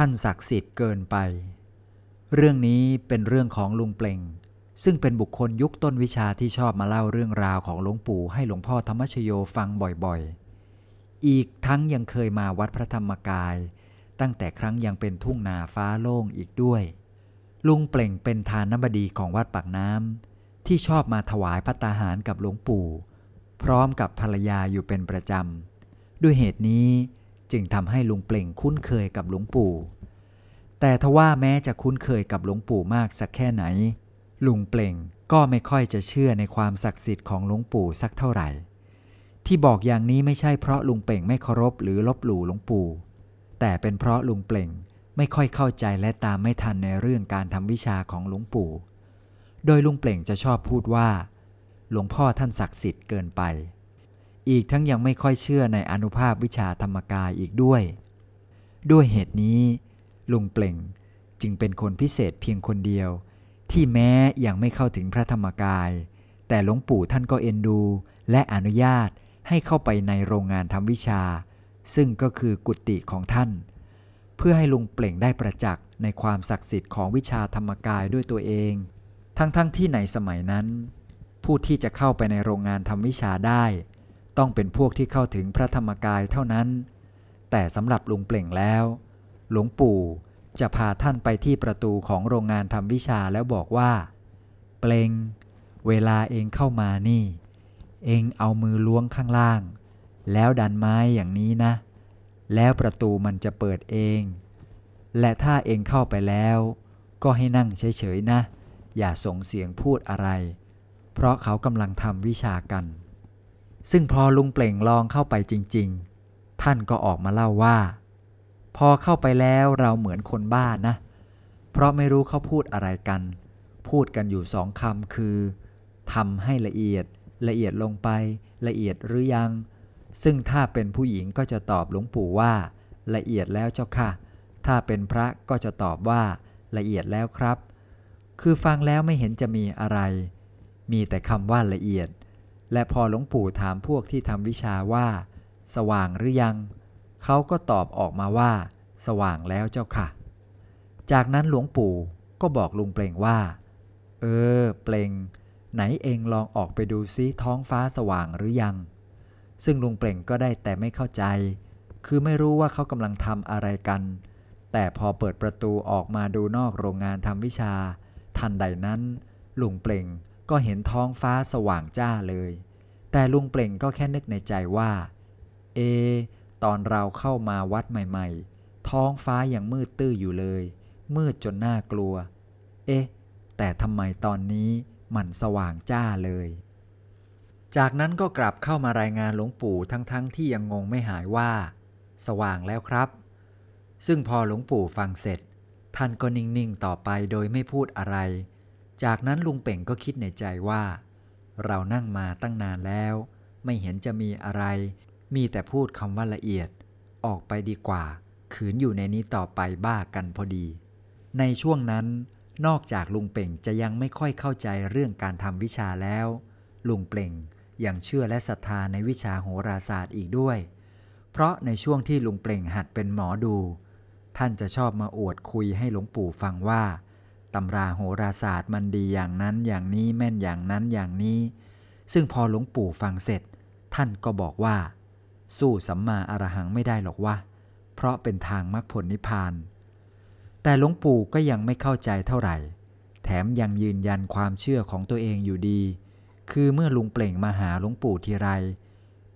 ท่านศักดิ์สิทธิ์เกินไป เรื่องนี้เป็นเรื่องของลุงเปล่ง ซึ่งเป็นบุคคลยุคต้นวิชาที่ชอบมาเล่าเรื่องราวของหลวงปู่ให้หลวงพ่อธรรมชโยฟังบ่อยๆ อีกทั้งยังเคยมาวัดพระธรรมกาย ตั้งแต่ครั้งยังเป็นทุ่งนาฟ้าโล่งอีกด้วย ลุงเปล่งเป็นทานนบดีของวัดปากน้ำที่ชอบมาถวายพัตตาหารกับหลวงปู่ พร้อมกับภรรยาอยู่เป็นประจำด้วยเหตุนี้ จึงทำให้ลุงเปล่งคุ้นเคยกับหลวงปู่ แต่ทว่าแม้จะคุ้นเคยกับหลวงปู่มากสักแค่ไหน ลุงเปล่งก็ไม่ค่อยจะเชื่อในความศักดิ์สิทธิ์ของหลวงปู่สักเท่าไหร่ ที่บอกอย่างนี้ไม่ใช่เพราะลุงเปล่งไม่เคารพหรือลบหลู่หลวงปู่ แต่เป็นเพราะลุงเปล่งไม่ค่อยเข้าใจและตามไม่ทันในเรื่องการทำวิชาของหลวงปู่ โดยลุงเปล่งจะชอบพูดว่า หลวงพ่อท่านศักดิ์สิทธิ์เกินไป อีกทั้งยังไม่ค่อยเชื่อในอนุภาพวิชาธรรมกายอีกด้วย ด้วยเหตุนี้ ลุงเปล่งจึงเป็นคนพิเศษเพียงคนเดียว ที่แม้ยังไม่เข้าถึงพระธรรมกาย แต่หลวงปู่ท่านก็เอ็นดู และอนุญาตให้เข้าไปในโรงงานทำวิชา ซึ่งก็คือกุฏิของท่าน เพื่อให้ลุงเปล่งได้ประจักษ์ในความศักดิ์สิทธิ์ของวิชาธรรมกายด้วยตัวเอง ทั้งๆทที่ในสมัยนั้น ผู้ที่จะเข้าไปในโรงงานทำวิชาได้ ต้องเป็นพวกที่เข้าถึงพระธรรมกายเท่านั้น แต่สำหรับลุงเปล่งแล้ว หลวงปู่จะพาท่านไปที่ประตูของโรงงานทำวิชาแล้วบอกว่า เปลง เวลาเองเข้ามานี่ เองเอามือล้วงข้างล่าง แล้วดันไม้อย่างนี้นะ แล้วประตูมันจะเปิดเอง และถ้าเองเข้าไปแล้ว ก็ให้นั่งเฉยๆนะ อย่าส่งเสียงพูดอะไร เพราะเขากำลังทำวิชากัน ซึ่งพอลุงเปล่งลองเข้าไปจริง ๆ ท่านก็ออกมาเล่าว่า พอเข้าไปแล้วเราเหมือนคนบ้านะ เพราะไม่รู้เขาพูดอะไรกัน พูดกันอยู่สองคำคือทำให้ละเอียดละเอียดลงไป ละเอียดหรือยัง ซึ่งถ้าเป็นผู้หญิงก็จะตอบหลวงปู่ว่า ละเอียดแล้วเจ้าค่ะ ถ้าเป็นพระก็จะตอบว่า ละเอียดแล้วครับ คือฟังแล้วไม่เห็นจะมีอะไร มีแต่คำว่าละเอียด และพอหลวงปู่ถามพวกที่ทำวิชาว่า สว่างหรือยัง เขาก็ตอบออกมาว่า สว่างแล้วเจ้าค่ะ จากนั้นหลวงปู่ก็บอกลุงเปล่งว่า เออ เปล่ง ไหนเองลองออกไปดูซิท้องฟ้าสว่างหรือยัง ซึ่งลุงเปล่งก็ได้แต่ไม่เข้าใจ คือไม่รู้ว่าเขากำลังทำอะไรกัน แต่พอเปิดประตูออกมาดูนอกโรงงานทำวิชา ทันใดนั้นลุงเปล่ง ก็เห็นท้องฟ้าสว่างจ้าเลย แต่ลุงเปล่งก็แค่นึกในใจว่า เอ ตอนเราเข้ามาวัดใหม่ๆ ท้องฟ้ายังมืดตื้ออยู่เลย มืดจนน่ากลัว เอ๊ะ แต่ทำไมตอนนี้มันสว่างจ้าเลย จากนั้นก็กลับเข้ามารายงานหลวงปู่ทั้งๆทที่ยังงงไม่หายว่า สว่างแล้วครับ ซึ่งพอหลวงปู่ฟังเสร็จ ท่านก็นิ่งๆต่อไปโดยไม่พูดอะไร จากนั้นลุงเป่งก็คิดในใจว่า เรานั่งมาตั้งนานแล้ว ไม่เห็นจะมีอะไร มีแต่พูดคำว่าละเอียด ออกไปดีกว่า ขืนอยู่ในนี้ต่อไปบ้ากันพอดี ในช่วงนั้น นอกจากลุงเป่งจะยังไม่ค่อยเข้าใจเรื่องการทำวิชาแล้ว ลุงเป่งยังเชื่อและศรัทธาในวิชาโหราศาสตร์อีกด้วย เพราะในช่วงที่ลุงเปล่งหัดเป็นหมอดู ท่านจะชอบมาอวดคุยให้หลวงปู่ฟังว่า ตำราโหราศาสตร์มันดีอย่างนั้นอย่างนี้แม่นอย่างนั้นอย่างนี้ ซึ่งพอหลวงปู่ฟังเสร็จ ท่านก็บอกว่า สู้สัมมาอรหังไม่ได้หรอกวะเพราะเป็นทางมรรคผลนิพพาน แต่หลวงปู่ก็ยังไม่เข้าใจเท่าไหร่ แถมยังยืนยันความเชื่อของตัวเองอยู่ดี คือเมื่อลุงเปล่งมาหาหลวงปู่ทีไร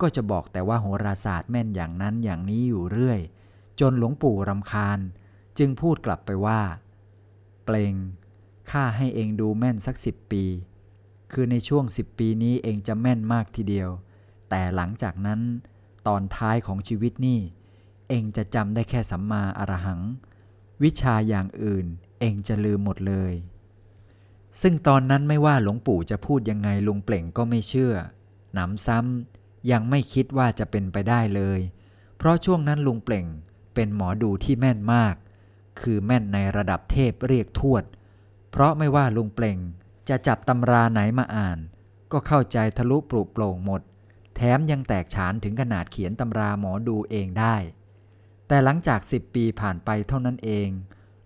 ก็จะบอกแต่ว่าโหราศาสตร์แม่นอย่างนั้นอย่างนี้อยู่เรื่อย จนหลวงปู่รำคาญ จึงพูดกลับไปว่า เปล่งข้าให้เองดูแม่นสักสิบปี คือในช่วงสิบปีนี้เองจะแม่นมากทีเดียว แต่หลังจากนั้น ตอนท้ายของชีวิตนี่ เองจะจำได้แค่สัมมาอรหัง วิชาอย่างอื่นเองจะลืมหมดเลย ซึ่งตอนนั้นไม่ว่าหลวงปู่จะพูดยังไงลุงเปล่งก็ไม่เชื่อ หนำซ้ำยังไม่คิดว่าจะเป็นไปได้เลย เพราะช่วงนั้นลุงเปล่งเป็นหมอดูที่แม่นมาก คือแม่นในระดับเทพเรียกทวด เพราะไม่ว่าลุงเปล่งจะจับตำราไหนมาอ่าน ก็เข้าใจทะลุปลุกโปร่งหมด แถมยังแตกฉานถึงขนาดเขียนตำราหมอดูเองได้ แต่หลังจากสิบปีผ่านไปเท่านั้นเอง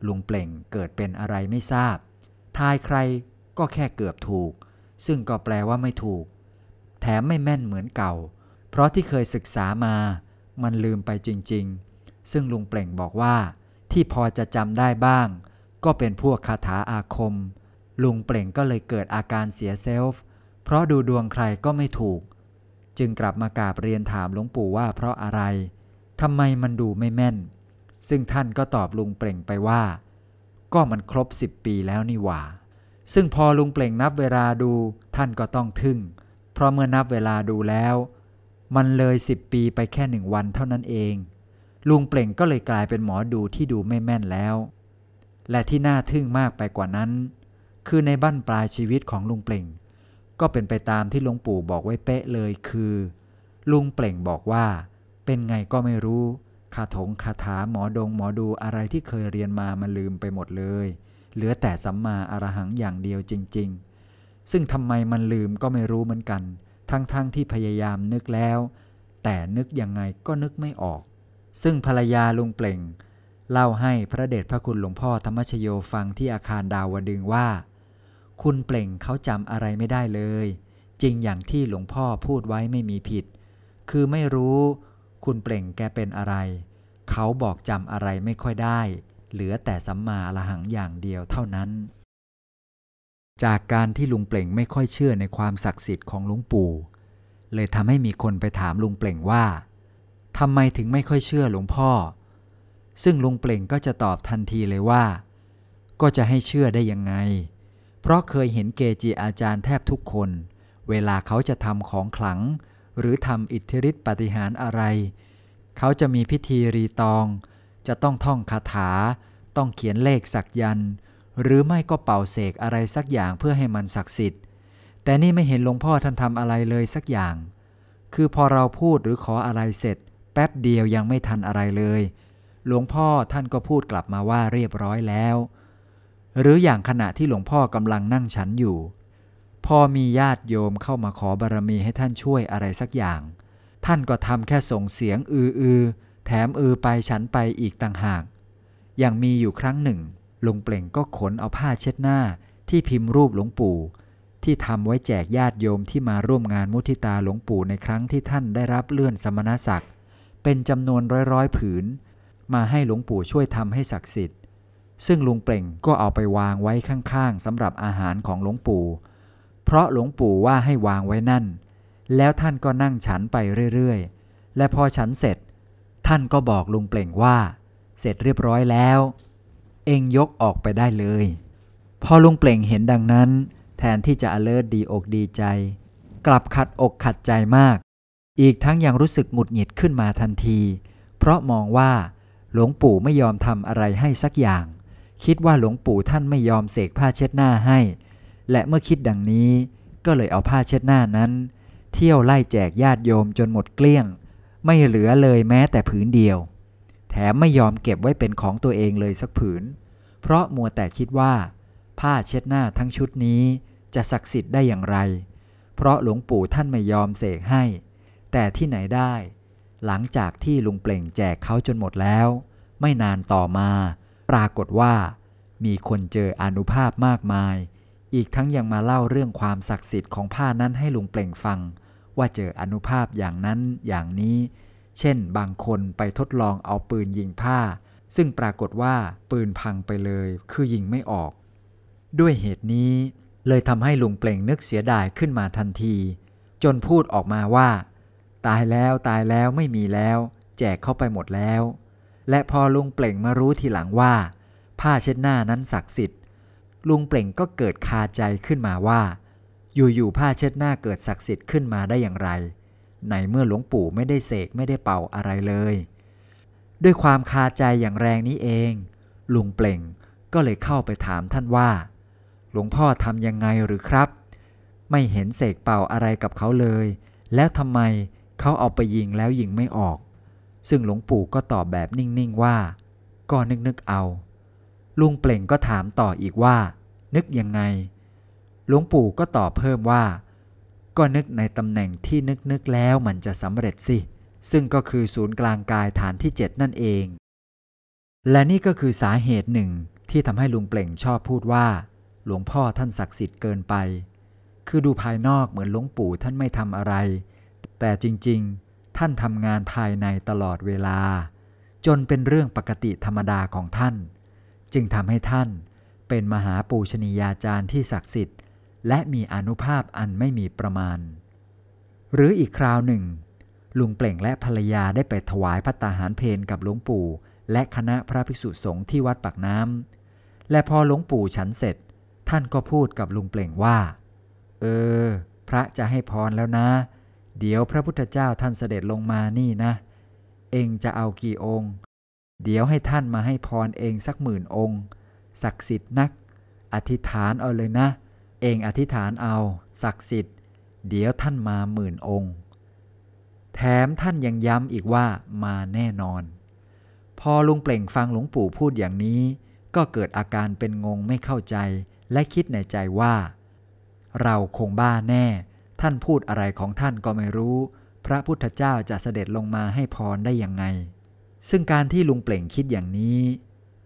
ลุงเปล่งเกิดเป็นอะไรไม่ทราบ ทายใครก็แค่เกือบถูก ซึ่งก็แปลว่าไม่ถูก แถมไม่แม่นเหมือนเก่า เพราะที่เคยศึกษามา มันลืมไปจริง ๆ ซึ่งลุงเปล่งบอกว่า ที่พอจะจำได้บ้าง ก็เป็นพวกคาถาอาคม ลุงเปล่งก็เลยเกิดอาการเสียเซลฟ์เพราะดูดวงใครก็ไม่ถูก จึงกลับมากราบเรียนถามหลวงปู่ว่าเพราะอะไรทำไมมันดูไม่แม่น ซึ่งท่านก็ตอบลุงเปล่งไปว่า ก็มันครบสิบปีแล้วนี่หว่า ซึ่งพอลุงเปล่งนับเวลาดูท่านก็ต้องทึ่ง เพราะเมื่อนับเวลาดูแล้ว มันเลยสิบปีไปแค่หนึ่งวันเท่านั้นเอง ลุงเปล่งก็เลยกลายเป็นหมอดูที่ดูไม่แม่นแล้ว และที่น่าทึ่งมากไปกว่านั้น คือในบั้นปลายชีวิตของลุงเปล่ง ก็เป็นไปตามที่หลวงปู่บอกไว้เป๊ะเลยคือ ลุงเปล่งบอกว่า เป็นไงก็ไม่รู้คาถงคาถาหมอดงหมอดูอะไรที่เคยเรียนมามันลืมไปหมดเลย เหลือแต่สัมมาอรหังอย่างเดียวจริง ๆ ซึ่งทำไมมันลืมก็ไม่รู้เหมือนกัน ทั้งๆทที่พยายามนึกแล้ว แต่นึกยังไงก็นึกไม่ออก ซึ่งภรรยาลุงเปล่ง เล่าให้พระเดชพระคุณหลวงพ่อธรรมชโยฟังที่อาคารดาวดึงว่า คุณเปล่งเขาจำอะไรไม่ได้เลย จริงอย่างที่หลวงพ่อพูดไว้ไม่มีผิด คือไม่รู้ คุณเปล่งแกเป็นอะไร เขาบอกจำอะไรไม่ค่อยได้ เหลือแต่สัมมาละหังอย่างเดียวเท่านั้น จากการที่ลุงเปล่งไม่ค่อยเชื่อในความศักดิ์สิทธิ์ของลุงปู่ เลยทำให้มีคนไปถามลุงเปล่งว่า ทำไมถึงไม่ค่อยเชื่อหลวงพ่อ ซึ่งลุงเปล่งก็จะตอบทันทีเลยว่า ก็จะให้เชื่อได้ยังไง เพราะเคยเห็นเกจิอาจารย์แทบทุกคน เวลาเขาจะทำของขลัง หรือทำอิทธิฤทธิปฏิหารอะไร เขาจะมีพิธีรีตอง จะต้องท่องคาถา ต้องเขียนเลขสักยันหรือไม่ก็เป่าเสกอะไรสักอย่างเพื่อให้มันศักดิ์สิทธิ์ แต่นี่ไม่เห็นหลวงพ่อท่านทำอะไรเลยสักอย่าง คือพอเราพูดหรือขออะไรเสร็จ แป๊บเดียวยังไม่ทันอะไรเลย หลวงพ่อท่านก็พูดกลับมาว่าเรียบร้อยแล้ว หรืออย่างขณะที่หลวงพ่อกำลังนั่งฉันอยู่ พอมีญาติโยมเข้ามาขอบารมีให้ท่านช่วยอะไรสักอย่าง ท่านก็ทำแค่ส่งเสียงอืออือแถมอือไปฉันไปอีกต่างหาก อย่างมีอยู่ครั้งหนึ่งลุงเปล่งก็ขนเอาผ้าเช็ดหน้าที่พิมพ์รูปหลวงปู่ ที่ทำไว้แจกญาติโยมที่มาร่วมงานมุทิตาหลวงปู่ในครั้งที่ท่านได้รับเลื่อนสมณศักดิ์ เป็นจำนวนร้อยๆผืน มาให้หลวงปู่ช่วยทำให้ศักดิ์สิทธิ์ ซึ่งลุงเปล่งก็เอาไปวางไว้ข้างๆสำหรับอาหารของหลวงปู่ เพราะหลวงปู่ว่าให้วางไว้นั่น แล้วท่านก็นั่งฉันไปเรื่อยๆ และพอฉันเสร็จ ท่านก็บอกลุงเปล่งว่า เสร็จเรียบร้อยแล้ว เองยกออกไปได้เลย พอลุงเปล่งเห็นดังนั้น แทนที่จะอเลิศดีอกดีใจ กลับขัดอกขัดใจมาก อีกทั้งยังรู้สึกหงุดหงิดขึ้นมาทันที เพราะมองว่า หลวงปู่ไม่ยอมทำอะไรให้สักอย่าง คิดว่าหลวงปู่ท่านไม่ยอมเสกผ้าเช็ดหน้าให้ และเมื่อคิดดังนี้ ก็เลยเอาผ้าเช็ดหน้านั้น เที่ยวไล่แจกญาติโยมจนหมดเกลี้ยง ไม่เหลือเลยแม้แต่ผืนเดียว แถมไม่ยอมเก็บไว้เป็นของตัวเองเลยสักผืน เพราะมัวแต่คิดว่า ผ้าเช็ดหน้าทั้งชุดนี้ จะศักดิ์สิทธิ์ได้อย่างไร เพราะหลวงปู่ท่านไม่ยอมเสกให้ แต่ที่ไหนได้ หลังจากที่ลุงเปล่งแจกเขาจนหมดแล้ว ไม่นานต่อมา ปรากฏว่า มีคนเจออนุภาพมากมาย อีกทั้งยังมาเล่าเรื่องความศักดิ์สิทธิ์ของผ้านั้นให้ลุงเปล่งฟัง ว่าเจออนุภาพอย่างนั้นอย่างนี้ เช่น บางคนไปทดลองเอาปืนยิงผ้า ซึ่งปรากฏว่าปืนพังไปเลย คือยิงไม่ออก ด้วยเหตุนี้เลยทำให้ลุงเปล่งนึกเสียดายขึ้นมาทันที จนพูดออกมาว่า ตายแล้วตายแล้วไม่มีแล้ว แจกเข้าไปหมดแล้ว และพอลุงเปล่งมารู้ทีหลังว่า ผ้าเช็ดหน้านั้นศักดิ์สิทธิ์ ลุงเปล่งก็เกิดคาใจขึ้นมาว่า อยู่ๆผ้าเช็ดหน้าเกิดศักดิ์สิทธิ์ขึ้นมาได้อย่างไรในเมื่อหลวงปู่ไม่ได้เสกไม่ได้เป่าอะไรเลย ด้วยความคาใจอย่างแรงนี้เอง ลุงเปล่งก็เลยเข้าไปถามท่านว่า หลวงพ่อทำยังไงหรือครับ ไม่เห็นเสกเป่าอะไรกับเขาเลย แล้วทำไม เขาเอาไปยิงแล้วยิงไม่ออก ซึ่งหลวงปู่ก็ตอบแบบนิ่งๆว่า ก็นึกๆเอา ลุงเปล่งก็ถามต่ออีกว่า นึกยังไง หลวงปู่ก็ตอบเพิ่มว่า ก็นึกในตำแหน่งที่นึกนึกแล้วมันจะสำเร็จสิ ซึ่งก็คือศูนย์กลางกายฐานที่ 7 นั่นเอง และนี่ก็คือสาเหตุหนึ่งที่ทำให้ลุงเปล่งชอบพูดว่า หลวงพ่อท่านศักดิ์สิทธิ์เกินไป คือดูภายนอกเหมือนหลวงปู่ท่านไม่ทำอะไร แต่จริงๆ ท่านทำงานภายในตลอดเวลา จนเป็นเรื่องปกติธรรมดาของท่าน จึงทำให้ท่านเป็นมหาปูชนียาจารย์ที่ศักดิ์สิทธิ์ และมีอนุภาพอันไม่มีประมาณ หรืออีกคราวหนึ่ง ลุงเปล่งและภรรยาได้ไปถวายพัตตาหารเพนกับหลวงปู่ และคณะพระภิกษุสงฆ์ที่วัดปากน้ำและพอหลวงปู่ฉันเสร็จ ท่านก็พูดกับลุงเปล่งว่า เออ พระจะให้พรแล้วนะ เดี๋ยวพระพุทธเจ้าท่านเสด็จลงมานี่นะ เองจะเอากี่องค์ เดี๋ยวให้ท่านมาให้พรเองสักหมื่นองค์ ศักดิ์สิทธิ์นัก อธิษฐานเอาเลยนะ เองอธิษฐานเอา ศักดิ์สิทธิ์ เดี๋ยวท่านมาหมื่นองค์ แถมท่านยังย้ำอีกว่ามาแน่นอน พอลุงเปล่งฟังหลวงปู่พูดอย่างนี้ ก็เกิดอาการเป็นงงไม่เข้าใจ และคิดในใจว่า เราคงบ้าแน่ ท่านพูดอะไรของท่านก็ไม่รู้ พระพุทธเจ้าจะเสด็จลงมาให้พรได้ยังไง ซึ่งการที่ลุงเปล่งคิดอย่างนี้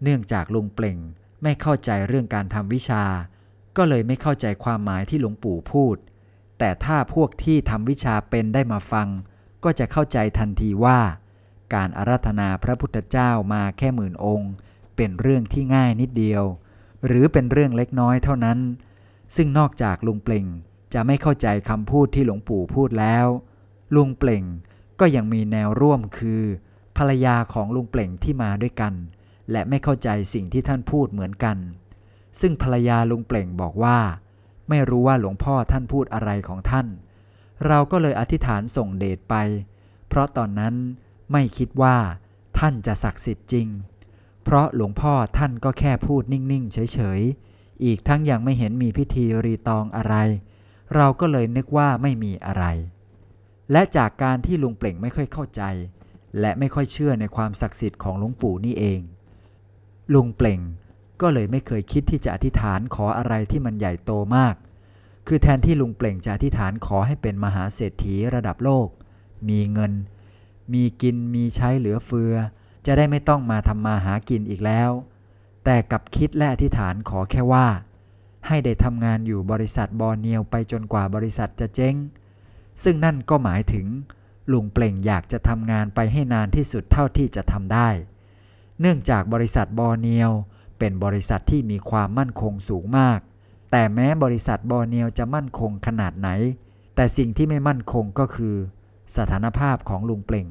เนื่องจากลุงเปล่งไม่เข้าใจเรื่องการทำวิชา ก็เลยไม่เข้าใจความหมายที่หลวงปู่พูด แต่ถ้าพวกที่ทำวิชาเป็นได้มาฟัง ก็จะเข้าใจทันทีว่า การอาราธนาพระพุทธเจ้ามาแค่หมื่นองค์ เป็นเรื่องที่ง่ายนิดเดียว หรือเป็นเรื่องเล็กน้อยเท่านั้น ซึ่งนอกจากลุงเปล่ง จะไม่เข้าใจคำพูดที่หลวงปู่พูดแล้ว ลุงเปล่งก็ยังมีแนวร่วมคือ ภรรยาของลุงเปล่งที่มาด้วยกัน และไม่เข้าใจสิ่งที่ท่านพูดเหมือนกัน ซึ่งภรรยาลุงเปล่งบอกว่า ไม่รู้ว่าหลวงพ่อท่านพูดอะไรของท่าน เราก็เลยอธิษฐานส่งเดชไป เพราะตอนนั้นไม่คิดว่า ท่านจะศักดิ์สิทธิ์จริง เพราะหลวงพ่อท่านก็แค่พูดนิ่งๆเฉยๆอีกทั้งยังไม่เห็นมีพิธีรีตองอะไร เราก็เลยนึกว่าไม่มีอะไร และจากการที่ลุงเปล่งไม่ค่อยเข้าใจ และไม่ค่อยเชื่อในความศักดิ์สิทธิ์ของหลวงปู่นี่เอง ลุงเปล่งก็เลยไม่เคยคิดที่จะอธิษฐานขออะไรที่มันใหญ่โตมาก คือแทนที่ลุงเปล่งจะอธิษฐานขอให้เป็นมหาเศรษฐีระดับโลก มีเงิน มีกินมีใช้เหลือเฟือ จะได้ไม่ต้องมาทำมาหากินอีกแล้ว แต่กับคิดและอธิษฐานขอแค่ว่า ให้ได้ทำงานอยู่บริษัทบอร์เนียวไปจนกว่าบริษัทจะเจ๊ง ซึ่งนั่นก็หมายถึง ลุงเปล่งอยากจะทำงานไปให้นานที่สุดเท่าที่จะทำได้ เนื่องจากบริษัทบอร์เนียวเป็นบริษัทที่มีความมั่นคงสูงมาก แต่แม้บริษัทบอร์เนียวจะมั่นคงขนาดไหน แต่สิ่งที่ไม่มั่นคงก็คือ สถานภาพของลุงเปล่ง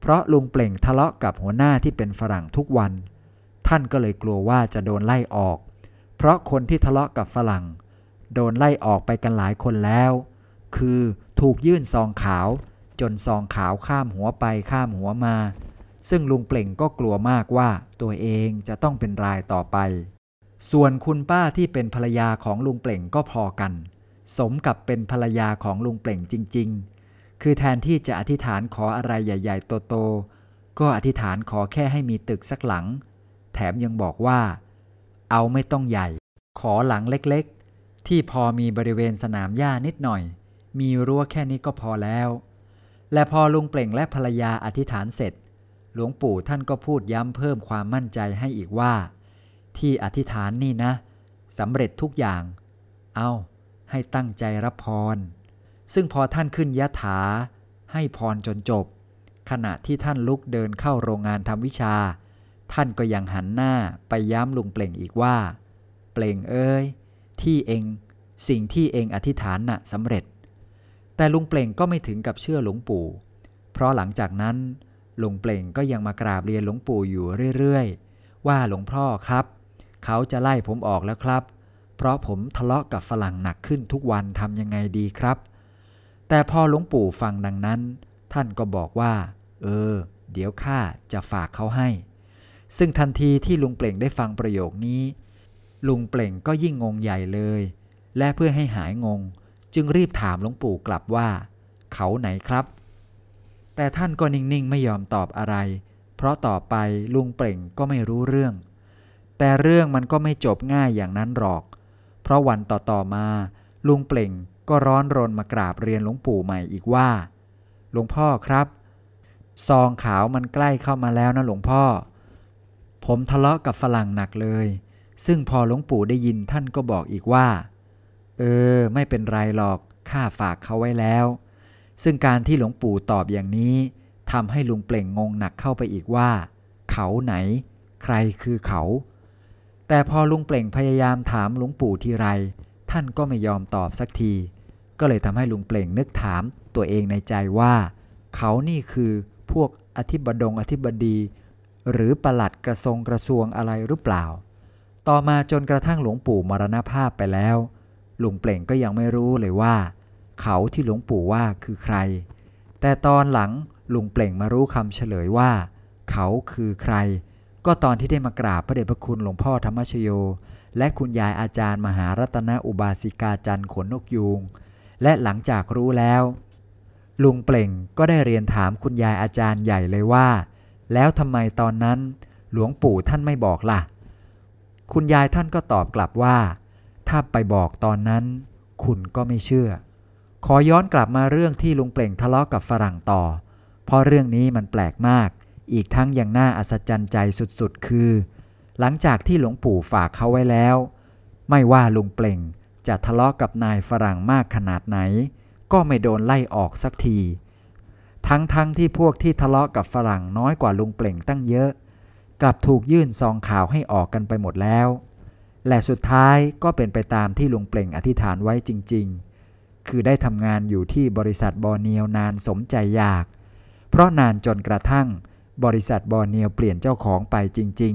เพราะลุงเปล่งทะเลาะกับหัวหน้าที่เป็นฝรั่งทุกวัน ท่านก็เลยกลัวว่าจะโดนไล่ออก เพราะคนที่ทะเลาะกับฝรั่ง โดนไล่ออกไปกันหลายคนแล้ว คือถูกยื่นซองขาว จนซองขาวข้ามหัวไปข้ามหัวมา ซึ่งลุงเปล่งก็กลัวมากว่าตัวเองจะต้องเป็นรายต่อไป ส่วนคุณป้าที่เป็นภรรยาของลุงเปล่งก็พอกัน สมกับเป็นภรรยาของลุงเปล่งจริง ๆ คือแทนที่จะอธิษฐานขออะไรใหญ่ ๆ โตๆก็อธิษฐานขอแค่ให้มีตึกสักหลัง แถมยังบอกว่า เอาไม่ต้องใหญ่ ขอหลังเล็กๆ ที่พอมีบริเวณสนามหญ้านิดหน่อย มีรั้วแค่นี้ก็พอแล้ว และพอลุงเปล่งและภรรยาอธิษฐานเสร็จ หลวงปู่ท่านก็พูดย้ำเพิ่มความมั่นใจให้อีกว่า ที่อธิษฐานนี่นะสำเร็จทุกอย่าง เอาให้ตั้งใจรับพร ซึ่งพอท่านขึ้นยะถา ให้พรจนจบ ขณะที่ท่านลุกเดินเข้าโรงงานทำวิชา ท่านก็ยังหันหน้าไปย้ำลุงเปล่งอีกว่า เปล่งเอ้ย ที่เอง สิ่งที่เองอธิษฐานน่ะสำเร็จ แต่ลุงเปล่งก็ไม่ถึงกับเชื่อหลวงปู่ เพราะหลังจากนั้นลุงเปล่งก็ยังมากราบเรียนหลวงปู่อยู่เรื่อยๆ ว่าหลวงพ่อครับ เขาจะไล่ผมออกแล้วครับ เพราะผมทะเลาะกับฝรั่งหนักขึ้นทุกวันทำยังไงดีครับ แต่พอหลวงปู่ฟังดังนั้น ท่านก็บอกว่า เออ เดี๋ยวข้าจะฝากเขาให้ ซึ่งทันทีที่ลุงเปล่งได้ฟังประโยคนี้ ลุงเปล่งก็ยิ่งงงใหญ่เลย และเพื่อให้หายงง จึงรีบถามหลวงปู่กลับว่า เขาไหนครับ แต่ท่านก็นิ่งๆไม่ยอมตอบอะไร เพราะต่อไปลุงเปล่งก็ไม่รู้เรื่อง แต่เรื่องมันก็ไม่จบง่ายอย่างนั้นหรอก เพราะวันต่อๆมา ลุงเปล่งก็ร้อนรนมากราบเรียนหลวงปู่ใหม่อีกว่า หลวงพ่อครับ ซองขาวมันใกล้เข้ามาแล้วนะหลวงพ่อ ผมทะเลาะกับฝรั่งหนักเลย ซึ่งพอหลวงปู่ได้ยินท่านก็บอกอีกว่า เออ ไม่เป็นไรหรอก ข้าฝากเขาไว้แล้ว ซึ่งการที่หลวงปู่ตอบอย่างนี้ทำให้ลุงเปล่งงงหนักเข้าไปอีกว่า เขาไหน ใครคือเขา แต่พอลุงเปล่งพยายามถามหลวงปู่ทีไร ท่านก็ไม่ยอมตอบสักที ก็เลยทำให้ลุงเปล่งนึกถามตัวเองในใจว่า เขานี่คือพวกอธิบดงอธิบดี หรือประหลัดกระทรงกระทรวงอะไรหรือเปล่า ต่อมาจนกระทั่งหลวงปู่มรณภาพไปแล้วลุงเปล่งก็ยังไม่รู้เลยว่า เขาที่หลวงปู่ว่าคือใคร แต่ตอนหลังลุงเปล่งมารู้คำเฉลยว่า เขาคือใคร ก็ตอนที่ได้มากราบพระเดชพระคุณหลวงพ่อธรรมชโย และคุณยายอาจารย์มหารัตนอุบาสิกาจันทร์ขนนกยูงและหลังจากรู้แล้ว ลุงเปล่งก็ได้เรียนถามคุณยายอาจารย์ใหญ่เลยว่า แล้วทำไมตอนนั้น หลวงปู่ท่านไม่บอกล่ะ คุณยายท่านก็ตอบกลับว่า ถ้าไปบอกตอนนั้น คุณก็ไม่เชื่อ ขอย้อนกลับมาเรื่องที่ลุงเปล่งทะเลาะกับฝรั่งต่อ เพราะเรื่องนี้มันแปลกมาก อีกทั้งยังน่าอัศจรรย์ใจสุดๆ คือ หลังจากที่หลวงปู่ฝากเขาไว้แล้ว ไม่ว่าลุงเปล่งจะทะเลาะกับนายฝรั่งมากขนาดไหน ก็ไม่โดนไล่ออกสักที ทั้งๆทที่พวกที่ทะเลาะกับฝรั่งน้อยกว่าลุงเปล่งตั้งเยอะ กลับถูกยื่นซองข่าวให้ออกกันไปหมดแล้ว และสุดท้ายก็เป็นไปตามที่ลุงเปล่งอธิษฐานไว้จริง ๆ คือได้ทำงานอยู่ที่บริษัทบอร์เนียวนานสมใจอยาก เพราะนานจนกระทั่ง บริษัทบอร์เนียวเปลี่ยนเจ้าของไปจริง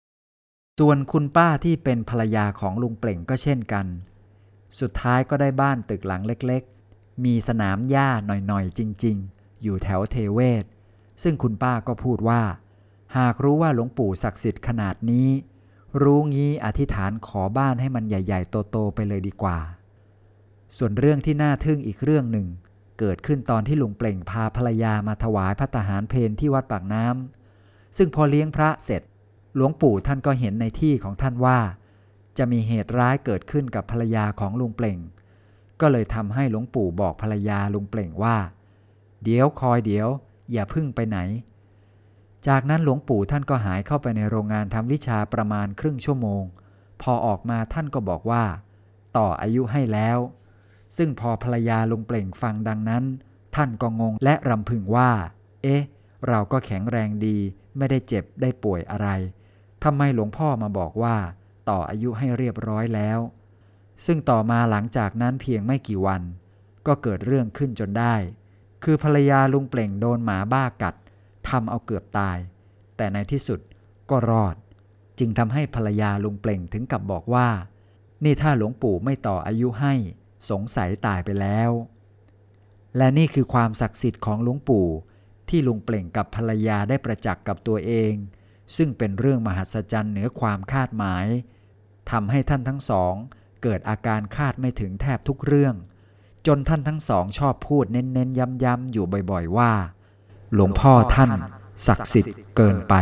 ๆ ส่วนคุณป้าที่เป็นภรรยาของลุงเปล่งก็เช่นกัน สุดท้ายก็ได้บ้านตึกหลังเล็ก ๆ มีสนามหญ้าหน่อย ๆ จริง ๆ อยู่แถวเทเวศ ซึ่งคุณป้าก็พูดว่า หากรู้ว่าหลวงปู่ศักดิ์สิทธิ์ขนาดนี้ รู้งี้อธิษฐานขอบ้านให้มันใหญ่ ๆ โต ๆ ไปเลยดีกว่า ส่วนเรื่องที่น่าทึ่งอีกเรื่องหนึ่ง เกิดขึ้นตอนที่ลุงเปล่งพาภรรยามาถวายพระทหารเพนที่วัดปากน้ำซึ่งพอเลี้ยงพระเสร็จ หลวงปู่ท่านก็เห็นในที่ของท่านว่า จะมีเหตุร้ายเกิดขึ้นกับภรรยาของลุงเปล่งก็เลยทำให้หลวงปู่บอกภรรยาลุงเปล่งว่า เดี๋ยวคอยเดี๋ยว อย่าพึ่งไปไหน จากนั้นหลวงปู่ท่านก็หายเข้าไปในโรงงานทำวิชาประมาณครึ่งชั่วโมง พอออกมาท่านก็บอกว่า ต่ออายุให้แล้ว ซึ่งพอภรรยาลุงเปล่งฟังดังนั้น ท่านก็งงและรำพึงว่า เอ๊ะ เราก็แข็งแรงดี ไม่ได้เจ็บได้ป่วยอะไรทำไมหลวงพ่อมาบอกว่า ต่ออายุให้เรียบร้อยแล้ว ซึ่งต่อมาหลังจากนั้นเพียงไม่กี่วัน ก็เกิดเรื่องขึ้นจนได้ คือภรรยาลุงเปล่งโดนหมาบ้ากัดทำเอาเกือบตาย แต่ในที่สุดก็รอด จึงทำให้ภรรยาลุงเปล่งถึงกับบอกว่า นี่ถ้าหลวงปู่ไม่ต่ออายุให้สงสัยตายไปแล้ว และนี่คือความศักดิ์สิทธิ์ของหลวงปู่ ที่ลุงเปล่งกับภรรยาได้ประจักษ์กับตัวเอง ซึ่งเป็นเรื่องมหัศจรรย์เหนือความคาดหมายทำให้ท่านทั้งสอง เกิดอาการคาดไม่ถึงแทบทุกเรื่อง จนท่านทั้งสองชอบพูดเน้นๆย้ำๆอยู่บ่อยๆว่า หลวงพ่อท่านศักดิ์สิทธิ์เกินไป